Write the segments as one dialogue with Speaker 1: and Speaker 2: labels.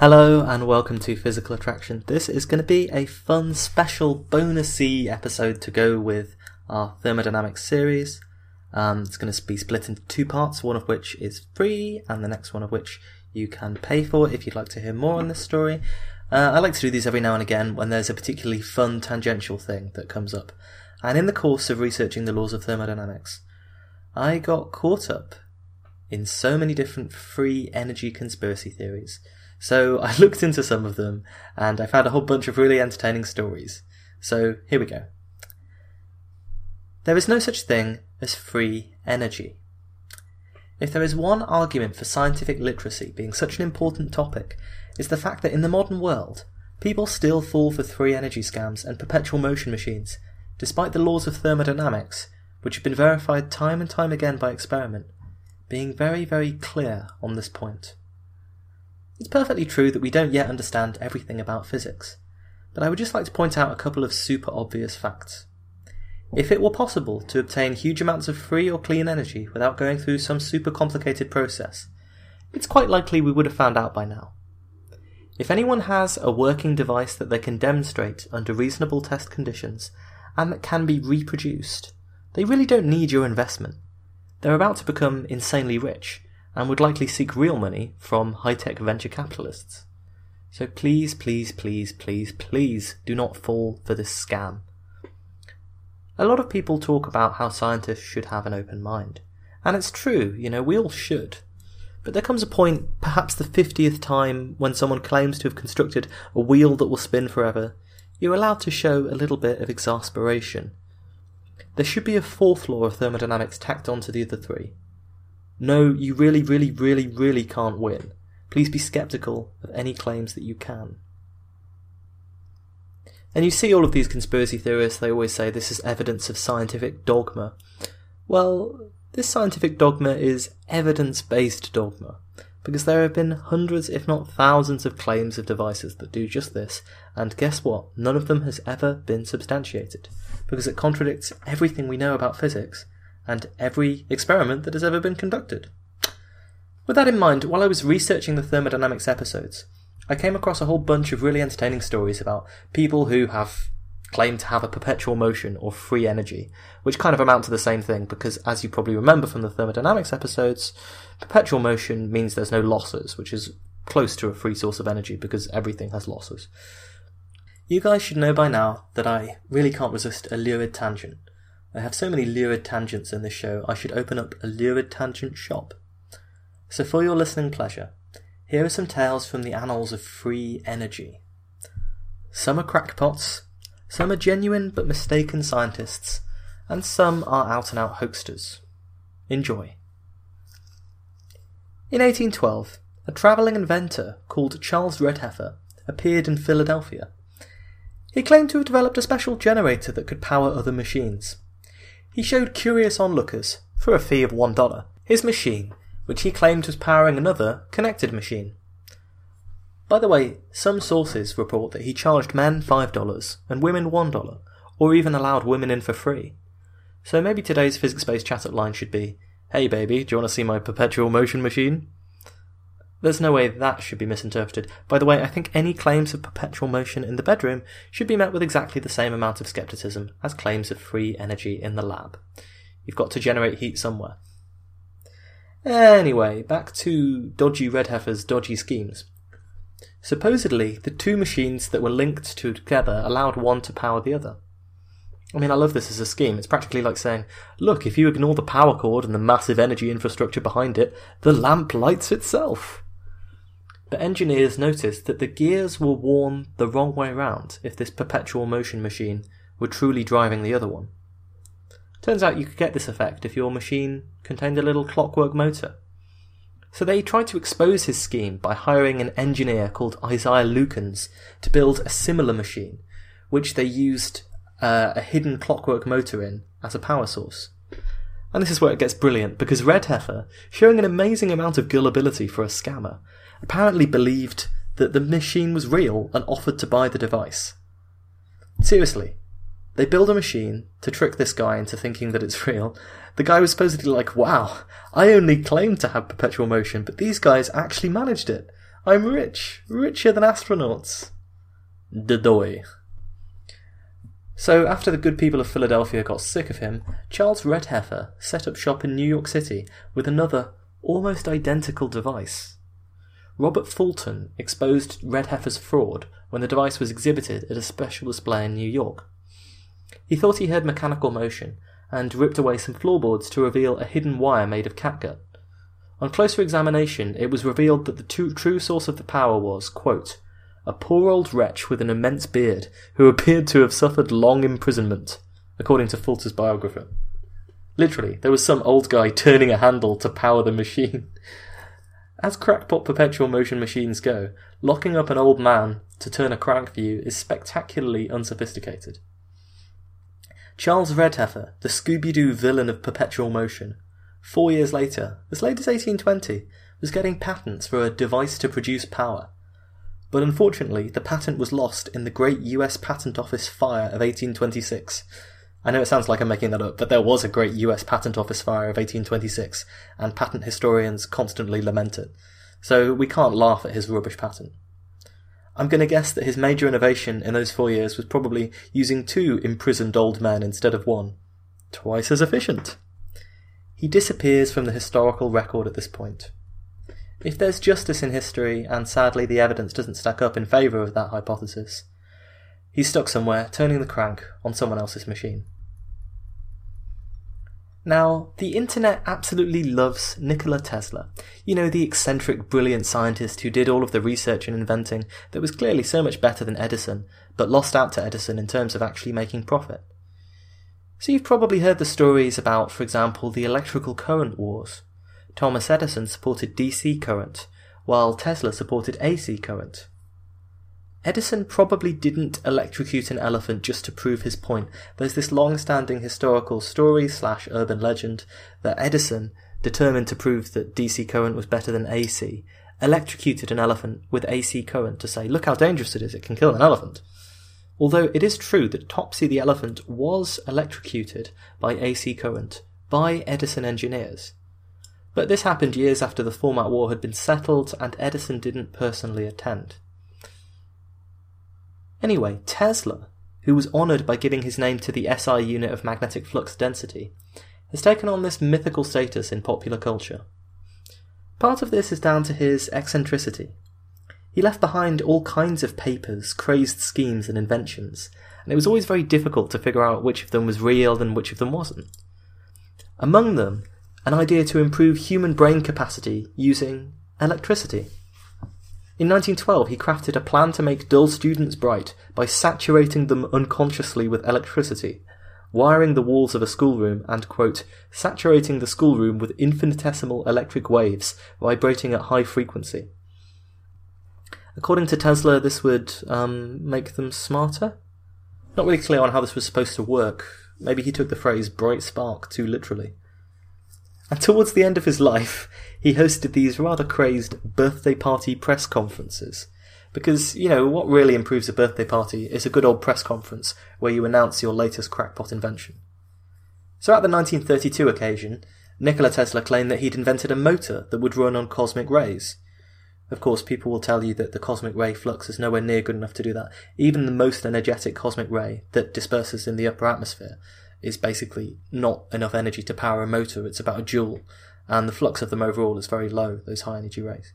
Speaker 1: Hello and welcome to Physical Attraction. This is going to be a fun, special, bonusy episode to go with our thermodynamics series. Um, it's going to be split into two parts, one of which is free, and the next one of which you can pay for if you'd like to hear more on this story. Uh, I like to do these every now and again when there's a particularly fun tangential thing that comes up. And in the course of researching the laws of thermodynamics, I got caught up in so many different free energy conspiracy theories. So I looked into some of them and I found a whole bunch of really entertaining stories. So here we go. There is no such thing as free energy. If there is one argument for scientific literacy being such an important topic, it's the fact that in the modern world, people still fall for free energy scams and perpetual motion machines, despite the laws of thermodynamics, which have been verified time and time again by experiment, being very, very clear on this point. It's perfectly true that we don't yet understand everything about physics, but I would just like to point out a couple of super obvious facts. If it were possible to obtain huge amounts of free or clean energy without going through some super complicated process, it's quite likely we would have found out by now. If anyone has a working device that they can demonstrate under reasonable test conditions and that can be reproduced, they really don't need your investment. They're about to become insanely rich and would likely seek real money from high tech venture capitalists. So please, please, please, please, please do not fall for this scam. A lot of people talk about how scientists should have an open mind. And it's true, you know, we all should. But there comes a point, perhaps the 50th time, when someone claims to have constructed a wheel that will spin forever, you're allowed to show a little bit of exasperation. There should be a fourth law of thermodynamics tacked onto the other three. No, you really, really, really, really can't win. Please be skeptical of any claims that you can. And you see all of these conspiracy theorists, they always say this is evidence of scientific dogma. Well, this scientific dogma is evidence based dogma, because there have been hundreds, if not thousands, of claims of devices that do just this, and guess what? None of them has ever been substantiated, because it contradicts everything we know about physics and every experiment that has ever been conducted. With that in mind, while I was researching the thermodynamics episodes, I came across a whole bunch of really entertaining stories about people who have claimed to have a perpetual motion or free energy, which kind of amount to the same thing because, as you probably remember from the thermodynamics episodes, perpetual motion means there's no losses, which is close to a free source of energy because everything has losses. You guys should know by now that I really can't resist a lurid tangent. I have so many lurid tangents in this show, I should open up a lurid tangent shop. So, for your listening pleasure, here are some tales from the annals of free energy. Some are crackpots, some are genuine but mistaken scientists, and some are out and out hoaxsters. Enjoy. In 1812, a travelling inventor called Charles Redheffer appeared in Philadelphia. He claimed to have developed a special generator that could power other machines. He showed curious onlookers, for a fee of one dollar, his machine which he claimed was powering another connected machine. By the way, some sources report that he charged men $5 and women $1, or even allowed women in for free. So maybe today's physics based chat up line should be Hey baby, do you want to see my perpetual motion machine? There's no way that should be misinterpreted. By the way, I think any claims of perpetual motion in the bedroom should be met with exactly the same amount of skepticism as claims of free energy in the lab. You've got to generate heat somewhere. Anyway, back to Dodgy Redheffer's dodgy schemes. Supposedly, the two machines that were linked together allowed one to power the other. I mean, I love this as a scheme. It's practically like saying, look, if you ignore the power cord and the massive energy infrastructure behind it, the lamp lights itself. But engineers noticed that the gears were worn the wrong way round if this perpetual motion machine were truly driving the other one. Turns out you could get this effect if your machine contained a little clockwork motor. So they tried to expose his scheme by hiring an engineer called Isaiah Lukens to build a similar machine, which they used uh, a hidden clockwork motor in as a power source. And this is where it gets brilliant because Redheffer, showing an amazing amount of gullibility for a scammer, apparently believed that the machine was real and offered to buy the device. Seriously, they build a machine to trick this guy into thinking that it's real. The guy was supposedly like, wow, I only claimed to have perpetual motion, but these guys actually managed it. I'm rich, richer than astronauts. Dodoy. So, after the good people of Philadelphia got sick of him, Charles Redheffer set up shop in New York City with another, almost identical device. Robert Fulton exposed Redheffer's fraud when the device was exhibited at a special display in New York. He thought he heard mechanical motion and ripped away some floorboards to reveal a hidden wire made of catgut. On closer examination, it was revealed that the true source of the power was, quote, a poor old wretch with an immense beard who appeared to have suffered long imprisonment, according to Fulton's biographer. Literally, there was some old guy turning a handle to power the machine. As crackpot perpetual motion machines go, locking up an old man to turn a crank for you is spectacularly unsophisticated. Charles Redheffer, the Scooby Doo villain of perpetual motion, four years later, as late as 1820, was getting patents for a device to produce power. But unfortunately, the patent was lost in the Great US Patent Office fire of 1826. I know it sounds like I'm making that up, but there was a Great US Patent Office fire of 1826, and patent historians constantly lament it. So we can't laugh at his rubbish patent. I'm going to guess that his major innovation in those four years was probably using two imprisoned old men instead of one. Twice as efficient. He disappears from the historical record at this point. If there's justice in history, and sadly the evidence doesn't stack up in favour of that hypothesis, he's stuck somewhere, turning the crank on someone else's machine. Now, the internet absolutely loves Nikola Tesla. You know, the eccentric, brilliant scientist who did all of the research and inventing that was clearly so much better than Edison, but lost out to Edison in terms of actually making profit. So you've probably heard the stories about, for example, the electrical current wars. Thomas Edison supported DC current, while Tesla supported AC current. Edison probably didn't electrocute an elephant just to prove his point. There's this long-standing historical story slash urban legend that Edison, determined to prove that DC current was better than AC, electrocuted an elephant with AC current to say, look how dangerous it is, it can kill an elephant. Although it is true that Topsy the elephant was electrocuted by AC current by Edison engineers. But this happened years after the format war had been settled and Edison didn't personally attend. Anyway, Tesla, who was honoured by giving his name to the SI unit of magnetic flux density, has taken on this mythical status in popular culture. Part of this is down to his eccentricity. He left behind all kinds of papers, crazed schemes, and inventions, and it was always very difficult to figure out which of them was real and which of them wasn't. Among them, an idea to improve human brain capacity using electricity. In 1912, he crafted a plan to make dull students bright by saturating them unconsciously with electricity, wiring the walls of a schoolroom and, quote, saturating the schoolroom with infinitesimal electric waves vibrating at high frequency. According to Tesla, this would um, make them smarter? Not really clear on how this was supposed to work. Maybe he took the phrase bright spark too literally. And towards the end of his life, he hosted these rather crazed birthday party press conferences. Because, you know, what really improves a birthday party is a good old press conference where you announce your latest crackpot invention. So at the 1932 occasion, Nikola Tesla claimed that he'd invented a motor that would run on cosmic rays. Of course, people will tell you that the cosmic ray flux is nowhere near good enough to do that. Even the most energetic cosmic ray that disperses in the upper atmosphere is basically not enough energy to power a motor, it's about a joule, and the flux of them overall is very low, those high energy rays.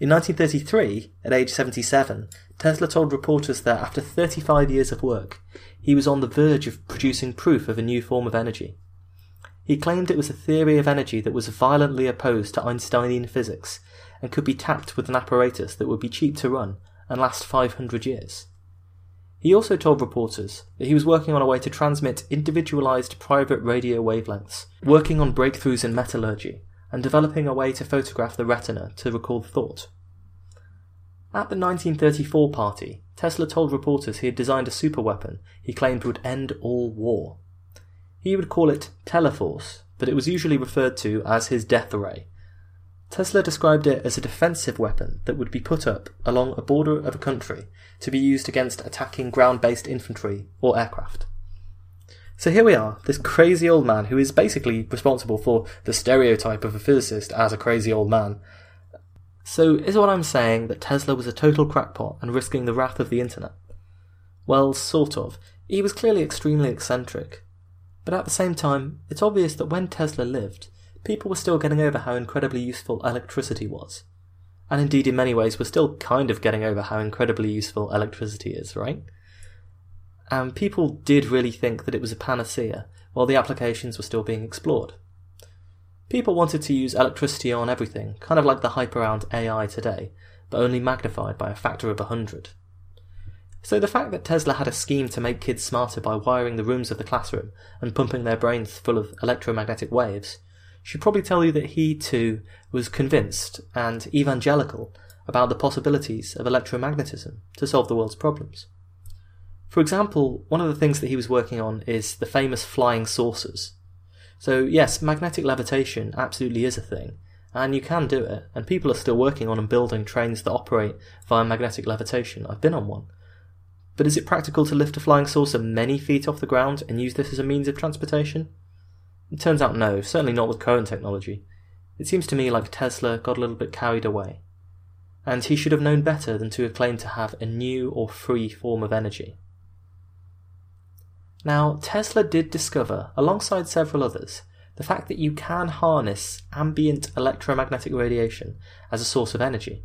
Speaker 1: In 1933, at age 77, Tesla told reporters that after 35 years of work, he was on the verge of producing proof of a new form of energy. He claimed it was a theory of energy that was violently opposed to Einsteinian physics and could be tapped with an apparatus that would be cheap to run and last 500 years. He also told reporters that he was working on a way to transmit individualized private radio wavelengths, working on breakthroughs in metallurgy, and developing a way to photograph the retina to record thought. At the 1934 party, Tesla told reporters he had designed a superweapon he claimed would end all war. He would call it Teleforce, but it was usually referred to as his death ray, Tesla described it as a defensive weapon that would be put up along a border of a country to be used against attacking ground based infantry or aircraft. So here we are, this crazy old man who is basically responsible for the stereotype of a physicist as a crazy old man, So, is what I'm saying that Tesla was a total crackpot and risking the wrath of the internet? Well, sort of. He was clearly extremely eccentric. But at the same time, it's obvious that when Tesla lived, people were still getting over how incredibly useful electricity was. And indeed, in many ways, we're still kind of getting over how incredibly useful electricity is, right? And people did really think that it was a panacea, while the applications were still being explored. People wanted to use electricity on everything, kind of like the hype around AI today, but only magnified by a factor of a hundred. So the fact that Tesla had a scheme to make kids smarter by wiring the rooms of the classroom and pumping their brains full of electromagnetic waves should probably tell you that he too was convinced and evangelical about the possibilities of electromagnetism to solve the world's problems. For example, one of the things that he was working on is the famous flying saucers, so, yes, magnetic levitation absolutely is a thing, and you can do it, and people are still working on and building trains that operate via magnetic levitation. I've been on one. But is it practical to lift a flying saucer many feet off the ground and use this as a means of transportation? It turns out no, certainly not with current technology. It seems to me like Tesla got a little bit carried away. And he should have known better than to have claimed to have a new or free form of energy. Now, Tesla did discover, alongside several others, the fact that you can harness ambient electromagnetic radiation as a source of energy.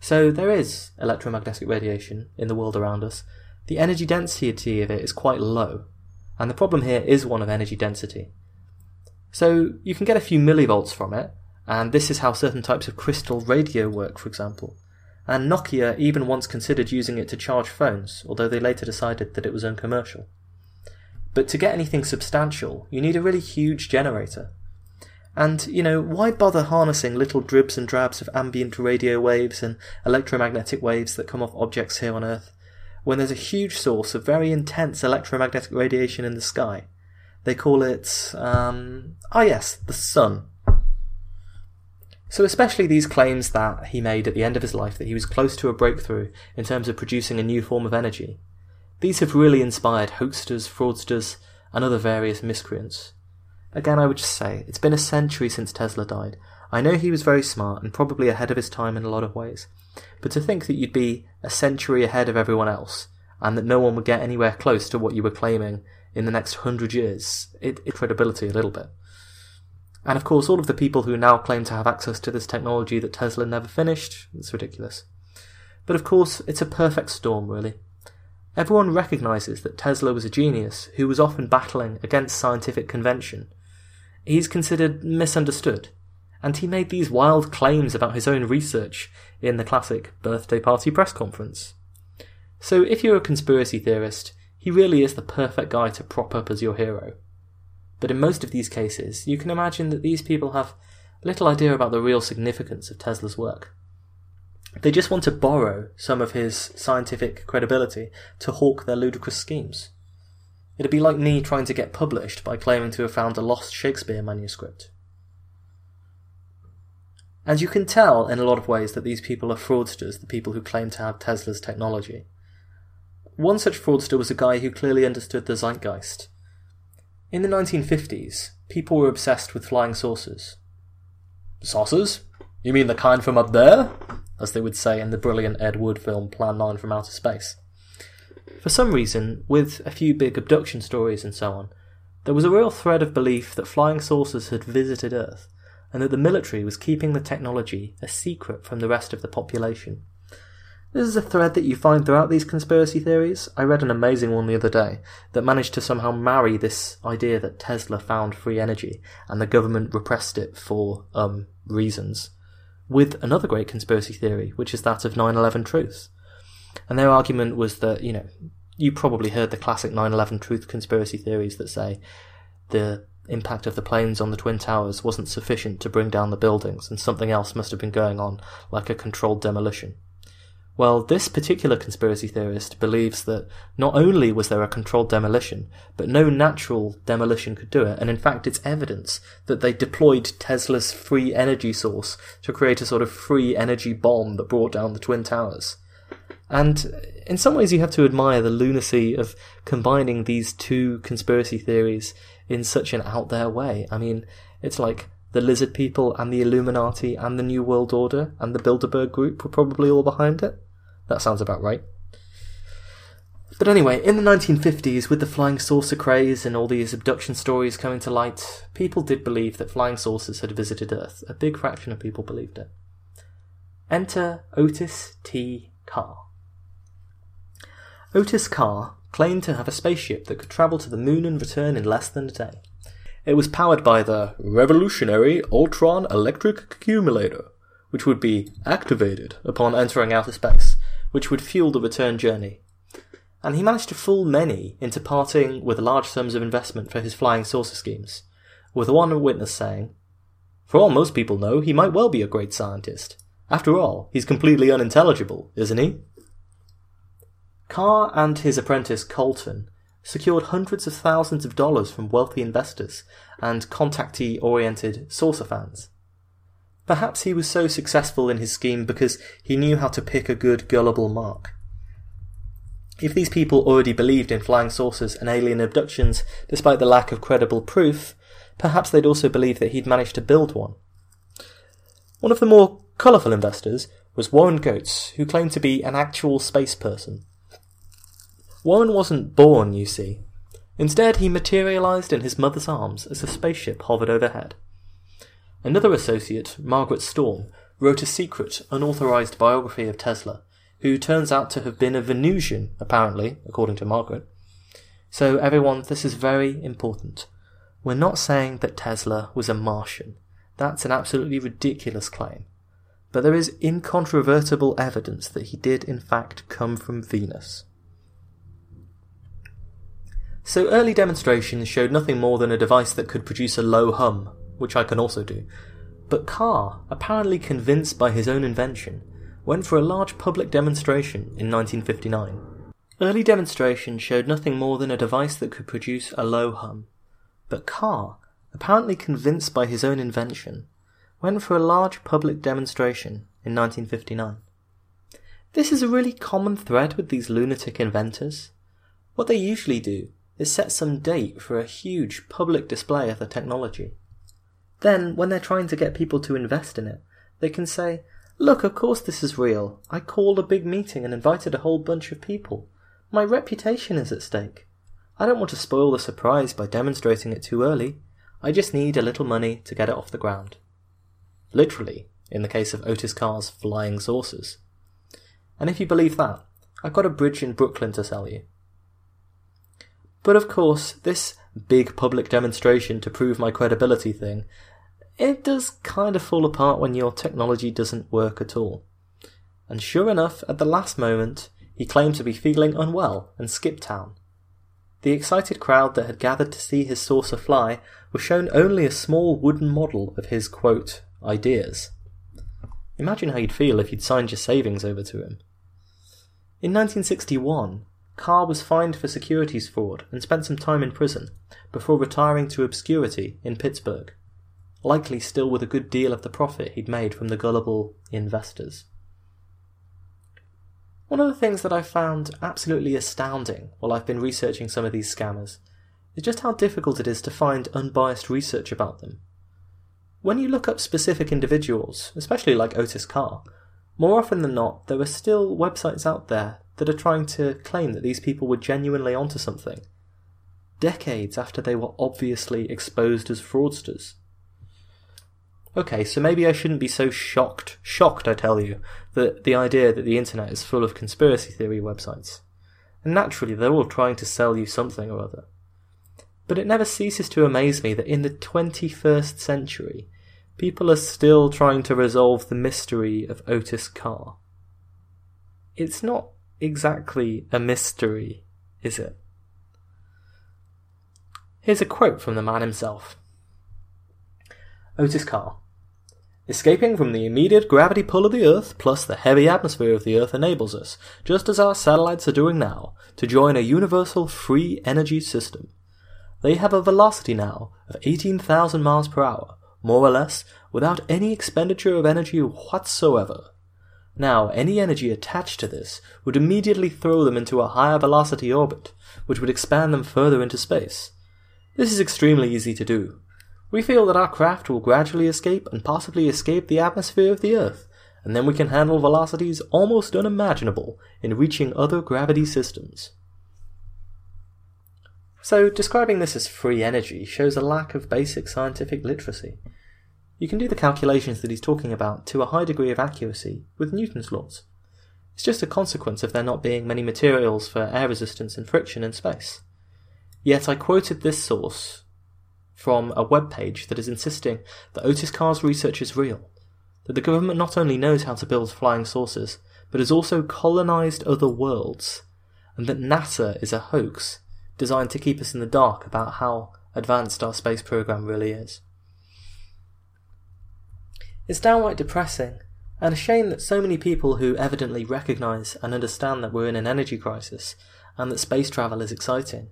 Speaker 1: So there is electromagnetic radiation in the world around us. The energy density of it is quite low, and the problem here is one of energy density. So you can get a few millivolts from it, and this is how certain types of crystal radio work, for example. And Nokia even once considered using it to charge phones, although they later decided that it was uncommercial. But to get anything substantial, you need a really huge generator. And, you know, why bother harnessing little dribs and drabs of ambient radio waves and electromagnetic waves that come off objects here on Earth, when there's a huge source of very intense electromagnetic radiation in the sky? They call it, um, ah yes, the sun. So, especially these claims that he made at the end of his life that he was close to a breakthrough in terms of producing a new form of energy, these have really inspired hoaxsters, fraudsters, and other various miscreants. Again, I would just say, it's been a century since Tesla died. I know he was very smart and probably ahead of his time in a lot of ways, but to think that you'd be a century ahead of everyone else, and that no one would get anywhere close to what you were claiming in the next hundred years, it, it credibility a little bit. And of course, all of the people who now claim to have access to this technology that Tesla never finished, it's ridiculous. But of course, it's a perfect storm, really. Everyone recognises that Tesla was a genius who was often battling against scientific convention. He's considered misunderstood, and he made these wild claims about his own research in the classic birthday party press conference. So, if you're a conspiracy theorist, he really is the perfect guy to prop up as your hero. But in most of these cases, you can imagine that these people have little idea about the real significance of Tesla's work. They just want to borrow some of his scientific credibility to hawk their ludicrous schemes. It'd be like me trying to get published by claiming to have found a lost Shakespeare manuscript. And you can tell in a lot of ways that these people are fraudsters, the people who claim to have Tesla's technology. One such fraudster was a guy who clearly understood the zeitgeist. In the 1950s, people were obsessed with flying saucers. Saucers? You mean the kind from up there? as they would say in the brilliant Ed Wood film Plan 9 from Outer Space. For some reason, with a few big abduction stories and so on, there was a real thread of belief that flying saucers had visited Earth, and that the military was keeping the technology a secret from the rest of the population. This is a thread that you find throughout these conspiracy theories. I read an amazing one the other day that managed to somehow marry this idea that Tesla found free energy and the government repressed it for um, reasons with another great conspiracy theory, which is that of 9 11 truths. And their argument was that, you know, you probably heard the classic 9 11 truth conspiracy theories that say the impact of the planes on the Twin Towers wasn't sufficient to bring down the buildings and something else must have been going on, like a controlled demolition. Well, this particular conspiracy theorist believes that not only was there a controlled demolition, but no natural demolition could do it, and in fact it's evidence that they deployed Tesla's free energy source to create a sort of free energy bomb that brought down the Twin Towers. And uh, in some ways you have to admire the lunacy of combining these two conspiracy theories in such an out there way. I mean, it's like the Lizard People and the Illuminati and the New World Order and the Bilderberg Group were probably all behind it. That sounds about right. But anyway, in the 1950s, with the flying saucer craze and all these abduction stories coming to light, people did believe that flying saucers had visited Earth. A big fraction of people believed it. Enter Otis T. Carr. Otis Carr claimed to have a spaceship that could travel to the moon and return in less than a day. It was powered by the revolutionary Utron electric accumulator, which would be activated upon entering outer space, which would fuel the return journey and he managed to fool many into parting with large sums of investment for his flying saucer schemes, with one witness saying, For all most people know, he might well be a great scientist. After all, he's completely unintelligible, isn't he? Carr and his apprentice Colton secured hundreds of thousands of dollars from wealthy investors and contactee oriented saucer fans. Perhaps he was so successful in his scheme because he knew how to pick a good gullible mark. If these people already believed in flying saucers and alien abductions, despite the lack of credible proof, perhaps they'd also believe that he'd managed to build one. One of the more colourful investors was Warren Goetz, who claimed to be an actual space person. Warren wasn't born, you see. Instead, he materialised in his mother's arms as a spaceship hovered overhead. Another associate, Margaret Storm, wrote a secret, unauthorised biography of Tesla, who turns out to have been a Venusian, apparently, according to Margaret. So, everyone, this is very important. We're not saying that Tesla was a Martian. That's an absolutely ridiculous claim. But there is incontrovertible evidence that he did, in fact, come from Venus. So, early demonstrations showed nothing more than a device that could produce a low hum, which I can also do. But Carr, apparently convinced by his own invention, went for a large public demonstration in 1959. Early demonstrations showed nothing more than a device that could produce a low hum, but Carr, apparently convinced by his own invention, went for a large public demonstration in 1959. This is a really common thread with these lunatic inventors. What they usually do is set some date for a huge public display of the technology. Then, when they're trying to get people to invest in it, they can say, Look, of course this is real. I called a big meeting and invited a whole bunch of people. My reputation is at stake. I don't want to spoil the surprise by demonstrating it too early. I just need a little money to get it off the ground. Literally, in the case of Otis Carr's flying saucers. And if you believe that, I've got a bridge in Brooklyn to sell you. But of course, this big public demonstration to prove my credibility thing it does kind of fall apart when your technology doesn't work at all. And sure enough, at the last moment, he claimed to be feeling unwell and skipped town. The excited crowd that had gathered to see his saucer fly was shown only a small wooden model of his, quote, ideas. Imagine how you'd feel if you'd signed your savings over to him. In 1961, Carr was fined for securities fraud and spent some time in prison before retiring to obscurity in Pittsburgh likely still with a good deal of the profit he'd made from the gullible investors. One of the things that I found absolutely astounding while I've been researching some of these scammers is just how difficult it is to find unbiased research about them. When you look up specific individuals, especially like Otis Carr, more often than not, there are still websites out there that are trying to claim that these people were genuinely onto something, decades after they were obviously exposed as fraudsters. Okay, so maybe I shouldn't be so shocked, shocked, I tell you, that the idea that the internet is full of conspiracy theory websites. And naturally, they're all trying to sell you something or other. But it never ceases to amaze me that in the 21st century, people are still trying to resolve the mystery of Otis Carr. It's not exactly a mystery, is it? Here's a quote from the man himself. Otis Carr. Escaping from the immediate gravity pull of the Earth, plus the heavy atmosphere of the Earth, enables us, just as our satellites are doing now, to join a universal free energy system. They have a velocity now of 18,000 miles per hour, more or less, without any expenditure of energy whatsoever. Now, any energy attached to this would immediately throw them into a higher velocity orbit, which would expand them further into space. This is extremely easy to do. We feel that our craft will gradually escape and possibly escape the atmosphere of the Earth, and then we can handle velocities almost unimaginable in reaching other gravity systems. So, describing this as free energy shows a lack of basic scientific literacy. You can do the calculations that he's talking about to a high degree of accuracy with Newton's laws. It's just a consequence of there not being many materials for air resistance and friction in space. Yet I quoted this source from a web page that is insisting that Otis Carr's research is real, that the government not only knows how to build flying saucers, but has also colonized other worlds, and that NASA is a hoax designed to keep us in the dark about how advanced our space program really is. It's downright depressing, and a shame that so many people who evidently recognise and understand that we're in an energy crisis and that space travel is exciting.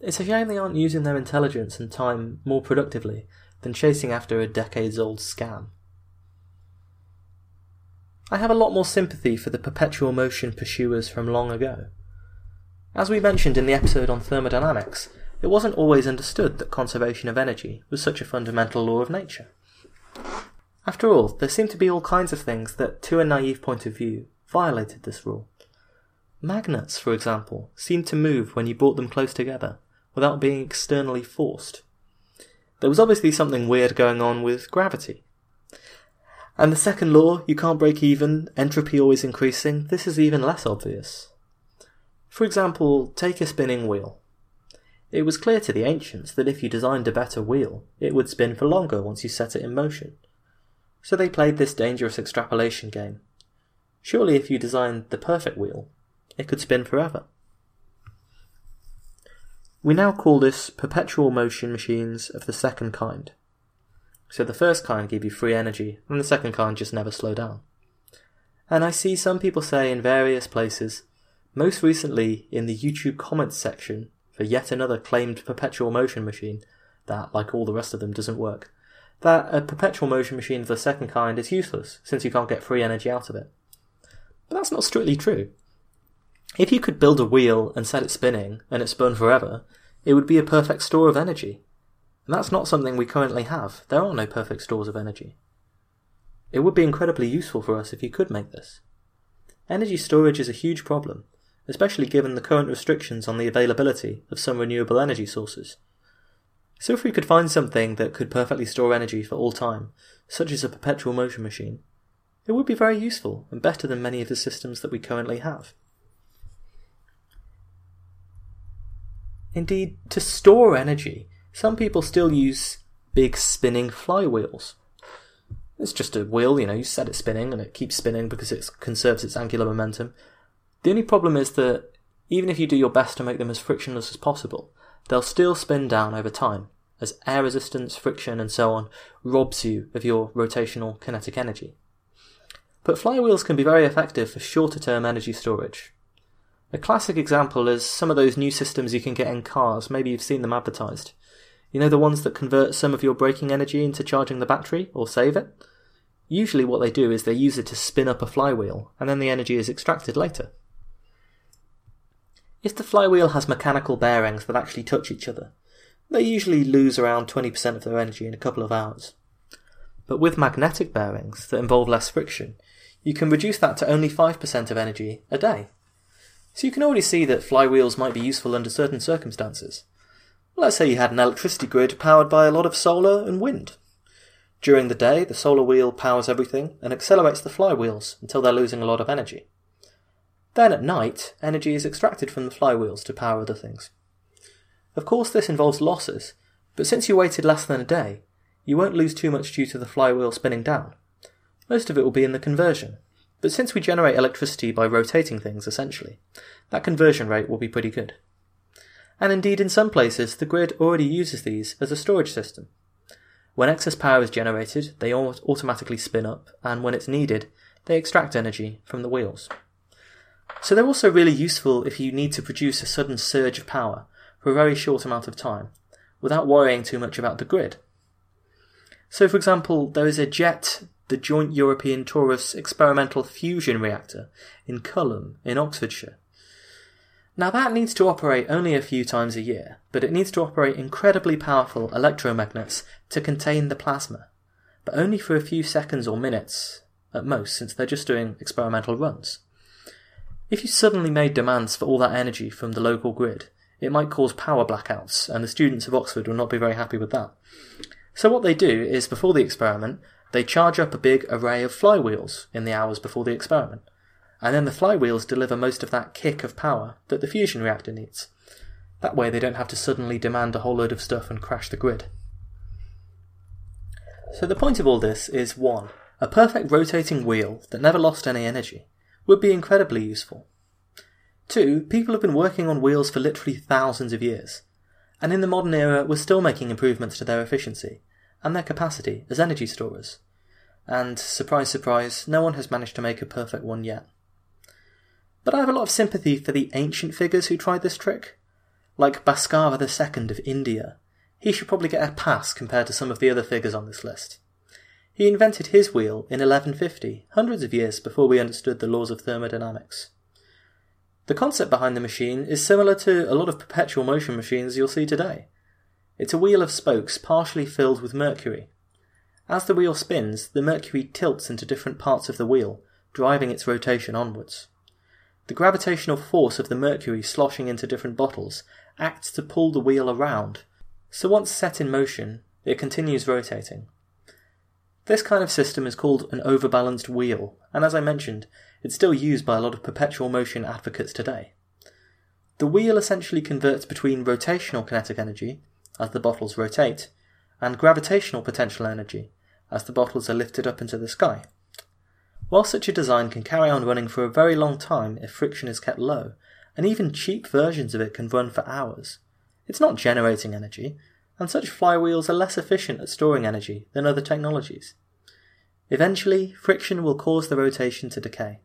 Speaker 1: It's a shame they aren't using their intelligence and time more productively than chasing after a decades old scam. I have a lot more sympathy for the perpetual motion pursuers from long ago. As we mentioned in the episode on thermodynamics, it wasn't always understood that conservation of energy was such a fundamental law of nature. After all, there seemed to be all kinds of things that, to a naive point of view, violated this rule. Magnets, for example, seemed to move when you brought them close together, without being externally forced. There was obviously something weird going on with gravity. And the second law, you can't break even, entropy always increasing, this is even less obvious. For example, take a spinning wheel. It was clear to the ancients that if you designed a better wheel, it would spin for longer once you set it in motion. So they played this dangerous extrapolation game. Surely if you designed the perfect wheel, it could spin forever. We now call this perpetual motion machines of the second kind. So the first kind give you free energy, and the second kind just never slow down. And I see some people say in various places most recently, in the YouTube comments section for yet another claimed perpetual motion machine that, like all the rest of them, doesn't work, that a perpetual motion machine of the second kind is useless since you can't get free energy out of it. But that's not strictly true. If you could build a wheel and set it spinning and it spun forever, it would be a perfect store of energy. And that's not something we currently have. There are no perfect stores of energy. It would be incredibly useful for us if you could make this. Energy storage is a huge problem, especially given the current restrictions on the availability of some renewable energy sources. So if we could find something that could perfectly store energy for all time, such as a perpetual motion machine, it would be very useful and better than many of the systems that we currently have. Indeed, to store energy, some people still use big spinning flywheels. It's just a wheel, you know, you set it spinning and it keeps spinning because it conserves its angular momentum, the only problem is that even if you do your best to make them as frictionless as possible, they'll still spin down over time, as air resistance, friction, and so on robs you of your rotational kinetic energy. But flywheels can be very effective for shorter term energy storage. A classic example is some of those new systems you can get in cars, maybe you've seen them advertised. You know the ones that convert some of your braking energy into charging the battery or save it? Usually what they do is they use it to spin up a flywheel, and then the energy is extracted later. If the flywheel has mechanical bearings that actually touch each other, they usually lose around 20% of their energy in a couple of hours. But with magnetic bearings that involve less friction, you can reduce that to only 5% of energy a day. So you can already see that flywheels might be useful under certain circumstances. Let's say you had an electricity grid powered by a lot of solar and wind. During the day, the solar wheel powers everything and accelerates the flywheels until they're losing a lot of energy. Then at night, energy is extracted from the flywheels to power other things. Of course, this involves losses, but since you waited less than a day, you won't lose too much due to the flywheel spinning down. Most of it will be in the conversion, but since we generate electricity by rotating things essentially, that conversion rate will be pretty good. And indeed, in some places, the grid already uses these as a storage system. When excess power is generated, they automatically spin up, and when it's needed, they extract energy from the wheels. So they're also really useful if you need to produce a sudden surge of power for a very short amount of time, without worrying too much about the grid. So, for example, there is a JET, the Joint European Torus Experimental Fusion Reactor, in Culham, in Oxfordshire. Now that needs to operate only a few times a year, but it needs to operate incredibly powerful electromagnets to contain the plasma, but only for a few seconds or minutes at most, since they're just doing experimental runs. If you suddenly made demands for all that energy from the local grid, it might cause power blackouts, and the students of Oxford will not be very happy with that. So what they do is, before the experiment, they charge up a big array of flywheels in the hours before the experiment and then the flywheels deliver most of that kick of power that the fusion reactor needs. That way they don't have to suddenly demand a whole load of stuff and crash the grid. So the point of all this is 1. A perfect rotating wheel that never lost any energy would be incredibly useful. 2. People have been working on wheels for literally thousands of years, and in the modern era we're still making improvements to their efficiency and their capacity as energy storers. And surprise, surprise, no one has managed to make a perfect one yet. But I have a lot of sympathy for the ancient figures who tried this trick. Like Bhaskara II of India. He should probably get a pass compared to some of the other figures on this list. He invented his wheel in 1150, hundreds of years before we understood the laws of thermodynamics. The concept behind the machine is similar to a lot of perpetual motion machines you'll see today. It's a wheel of spokes partially filled with mercury. As the wheel spins, the mercury tilts into different parts of the wheel, driving its rotation onwards. The gravitational force of the mercury sloshing into different bottles acts to pull the wheel around, so once set in motion, it continues rotating. This kind of system is called an overbalanced wheel, and as I mentioned, it's still used by a lot of perpetual motion advocates today. The wheel essentially converts between rotational kinetic energy, as the bottles rotate, and gravitational potential energy, as the bottles are lifted up into the sky. While such a design can carry on running for a very long time if friction is kept low, and even cheap versions of it can run for hours, it's not generating energy, and such flywheels are less efficient at storing energy than other technologies. Eventually, friction will cause the rotation to decay.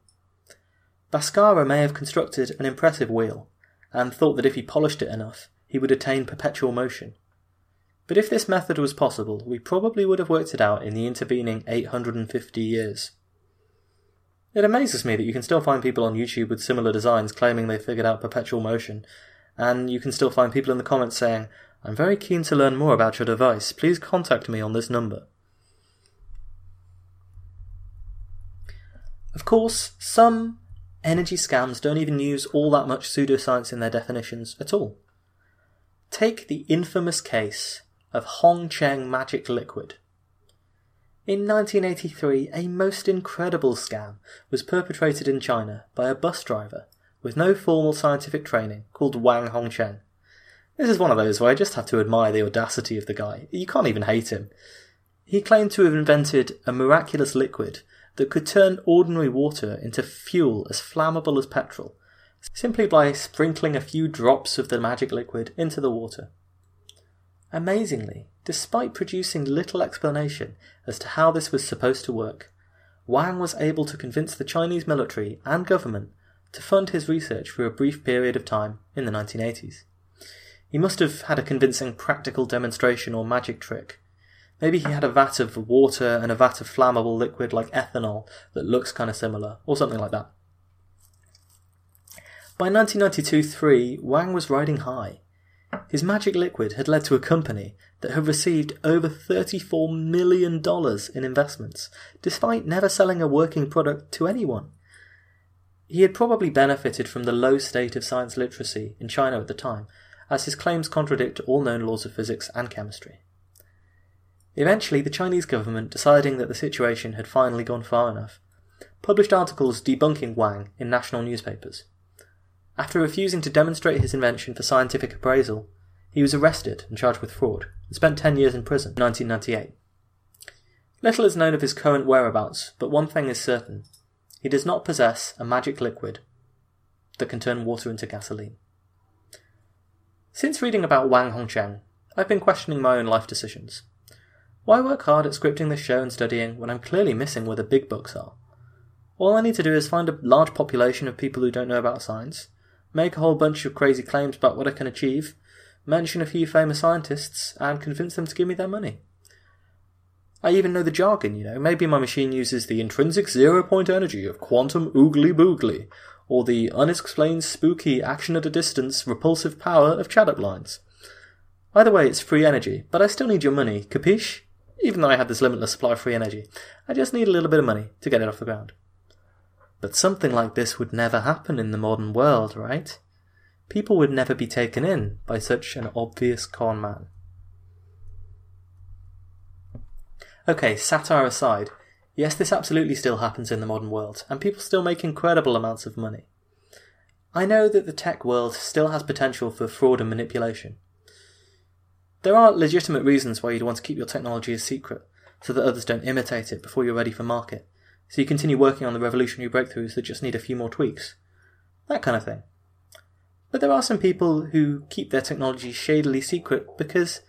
Speaker 1: Bhaskara may have constructed an impressive wheel, and thought that if he polished it enough, he would attain perpetual motion. But if this method was possible, we probably would have worked it out in the intervening 850 years. It amazes me that you can still find people on YouTube with similar designs claiming they figured out perpetual motion, and you can still find people in the comments saying, I'm very keen to learn more about your device. Please contact me on this number. Of course, some energy scams don't even use all that much pseudoscience in their definitions at all. Take the infamous case of Hongcheng magic liquid. In 1983, a most incredible scam was perpetrated in China by a bus driver with no formal scientific training called Wang Hongcheng. This is one of those where I just have to admire the audacity of the guy. You can't even hate him. He claimed to have invented a miraculous liquid that could turn ordinary water into fuel as flammable as petrol, simply by sprinkling a few drops of the magic liquid into the water. Amazingly, despite producing little explanation as to how this was supposed to work, Wang was able to convince the Chinese military and government to fund his research for a brief period of time in the 1980s. He must have had a convincing practical demonstration or magic trick. Maybe he had a vat of water and a vat of flammable liquid like ethanol that looks kind of similar, or something like that. By 1992 3, Wang was riding high. His magic liquid had led to a company that had received over $34 million in investments, despite never selling a working product to anyone. He had probably benefited from the low state of science literacy in China at the time, as his claims contradict all known laws of physics and chemistry. Eventually, the Chinese government, deciding that the situation had finally gone far enough, published articles debunking Wang in national newspapers. After refusing to demonstrate his invention for scientific appraisal, he was arrested and charged with fraud and spent 10 years in prison in 1998. Little is known of his current whereabouts, but one thing is certain he does not possess a magic liquid that can turn water into gasoline. Since reading about Wang Hongcheng, I've been questioning my own life decisions. Why work hard at scripting this show and studying when I'm clearly missing where the big books are? All I need to do is find a large population of people who don't know about science, make a whole bunch of crazy claims about what I can achieve, mention a few famous scientists, and convince them to give me their money. I even know the jargon, you know. Maybe my machine uses the intrinsic zero point energy of quantum oogly boogly, or the unexplained, spooky, action at a distance, repulsive power of Chaddock lines. Either way, it's free energy, but I still need your money, capiche? Even though I have this limitless supply of free energy, I just need a little bit of money to get it off the ground. But something like this would never happen in the modern world, right? People would never be taken in by such an obvious con man. Okay, satire aside, yes, this absolutely still happens in the modern world, and people still make incredible amounts of money. I know that the tech world still has potential for fraud and manipulation. There are legitimate reasons why you'd want to keep your technology a secret, so that others don't imitate it before you're ready for market, so you continue working on the revolutionary breakthroughs that just need a few more tweaks. That kind of thing. But there are some people who keep their technology shadily secret because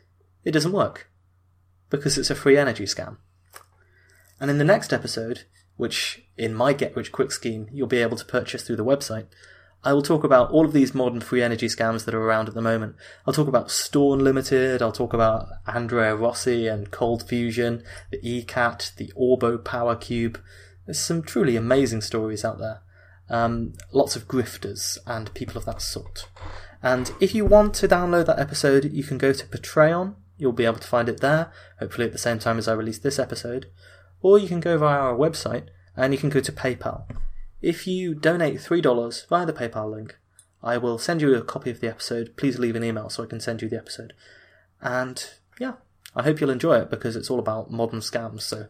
Speaker 1: it doesn't work because it's a free energy scam. And in the next episode, which in my Get Rich Quick scheme you'll be able to purchase through the website, I will talk about all of these modern free energy scams that are around at the moment. I'll talk about Steorn Limited, I'll talk about Andrea Rossi and Cold Fusion, the ECAT, the Orbo Power Cube. There's some truly amazing stories out there. Um, lots of grifters and people of that sort. And if you want to download that episode, you can go to Patreon You'll be able to find it there, hopefully at the same time as I release this episode. Or you can go via our website and you can go to PayPal. If you donate $3 via the PayPal link, I will send you a copy of the episode. Please leave an email so I can send you the episode. And yeah, I hope you'll enjoy it because it's all about modern scams. So,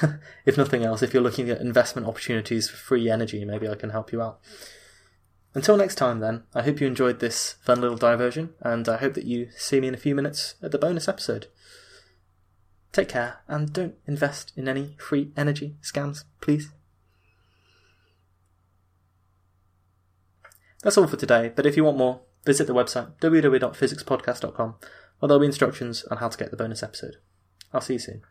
Speaker 1: if nothing else, if you're looking at investment opportunities for free energy, maybe I can help you out. Until next time, then, I hope you enjoyed this fun little diversion, and I hope that you see me in a few minutes at the bonus episode. Take care, and don't invest in any free energy scams, please. That's all for today, but if you want more, visit the website www.physicspodcast.com, where there'll be instructions on how to get the bonus episode. I'll see you soon.